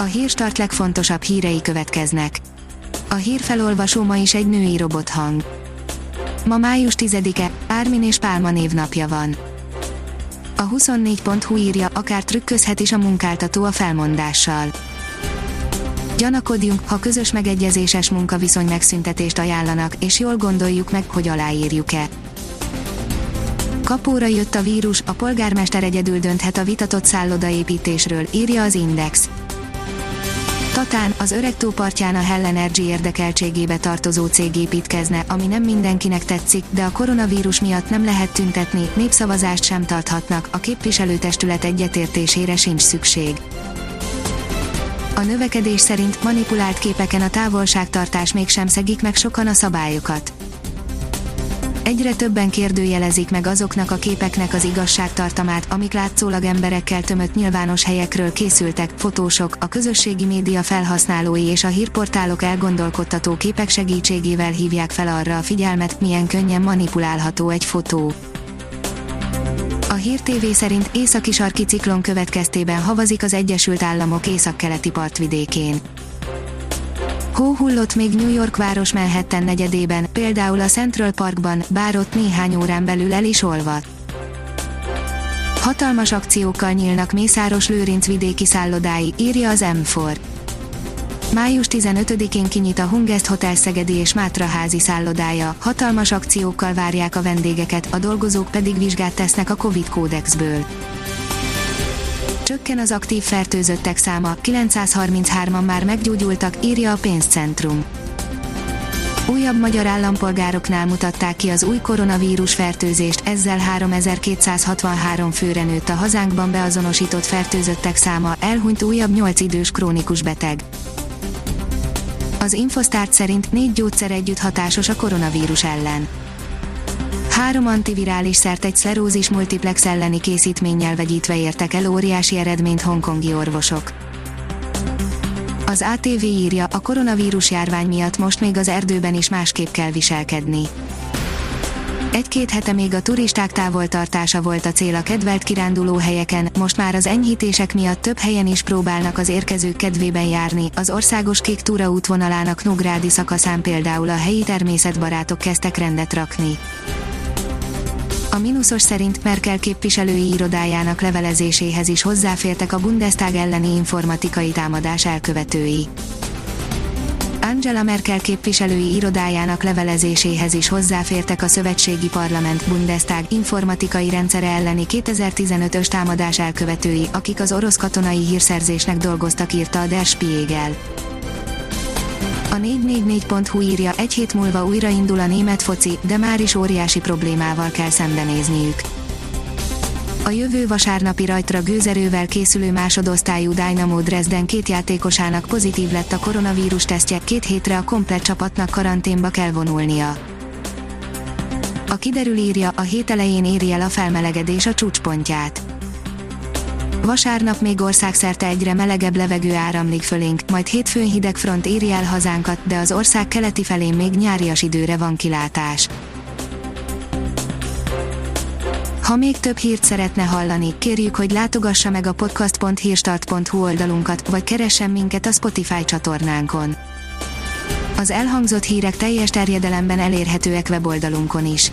A hírstart legfontosabb hírei következnek. A hírfelolvasó ma is egy női robothang. Ma május 10-e, Ármin és Pálma névnapja van. A 24.hu írja, akár trükközhet is a munkáltató a felmondással. Gyanakodjunk, ha közös megegyezéses munkaviszony megszüntetést ajánlanak, és jól gondoljuk meg, hogy aláírjuk-e. Kapóra jött a vírus, a polgármester egyedül dönthet a vitatott szállodaépítésről, írja az Index. Tatán, az öreg tópartján a Hell Energy érdekeltségébe tartozó cég építkezne, ami nem mindenkinek tetszik, de a koronavírus miatt nem lehet tüntetni, népszavazást sem tarthatnak, a képviselőtestület egyetértésére sincs szükség. A növekedés szerint manipulált képeken a távolságtartás mégsem szegik meg sokan a szabályokat. Egyre többen kérdőjelezik meg azoknak a képeknek az igazságtartamát, amik látszólag emberekkel tömött nyilvános helyekről készültek, fotósok, a közösségi média felhasználói és a hírportálok elgondolkodtató képek segítségével hívják fel arra a figyelmet, milyen könnyen manipulálható egy fotó. A Hír TV szerint északi sarki ciklon következtében havazik az Egyesült Államok északkeleti partvidékén. Hó hullott még New York város Manhattan negyedében, például a Central Parkban, bár ott néhány órán belül el is olvadt. Hatalmas akciókkal nyílnak Mészáros Lőrinc vidéki szállodái, írja az M4. Május 15-én kinyit a Hungest Hotel Szegedi és Mátraházi szállodája, hatalmas akciókkal várják a vendégeket, a dolgozók pedig vizsgát tesznek a Covid kódexből. Csökken az aktív fertőzöttek száma, 933-an már meggyógyultak, írja a pénzcentrum. Újabb magyar állampolgároknál mutatták ki az új koronavírus fertőzést, ezzel 3263 főre nőtt a hazánkban beazonosított fertőzöttek száma, elhunyt újabb 8 idős krónikus beteg. Az Infosztárt szerint négy gyógyszer együtt hatásos a koronavírus ellen. Három antivirális szert egy szlerózis multiplex elleni készítménnyel vegyítve értek el óriási eredményt hongkongi orvosok. Az ATV írja, a koronavírus járvány miatt most még az erdőben is másképp kell viselkedni. Egy-két hete még a turisták távoltartása volt a cél a kedvelt kiránduló helyeken, most már az enyhítések miatt több helyen is próbálnak az érkezők kedvében járni, az országos kék túra útvonalának Nógrádi szakaszán például a helyi természetbarátok kezdtek rendet rakni. A mínuszos szerint Merkel képviselői irodájának levelezéséhez is hozzáfértek a Bundestag elleni informatikai támadás elkövetői. Angela Merkel képviselői irodájának levelezéséhez is hozzáfértek a szövetségi parlament Bundestag informatikai rendszere elleni 2015-ös támadás elkövetői, akik az orosz katonai hírszerzésnek dolgoztak írta a Der Spiegel. A 444.hu írja, egy hét múlva újraindul a német foci, de már is óriási problémával kell szembenézniük. A jövő vasárnapi rajtra gőzerővel készülő másodosztályú Dynamo Dresden két játékosának pozitív lett a koronavírus tesztje, két hétre a komplet csapatnak karanténba kell vonulnia. A kiderül írja, a hét elején éri el a felmelegedés a csúcspontját. Vasárnap még országszerte egyre melegebb levegő áramlik fölénk, majd hétfőn hideg front éri el hazánkat, de az ország keleti felén még nyárias időre van kilátás. Ha még több hírt szeretne hallani, kérjük, hogy látogassa meg a podcast.hírstart.hu oldalunkat, vagy keressen minket a Spotify csatornánkon. Az elhangzott hírek teljes terjedelemben elérhetőek weboldalunkon is.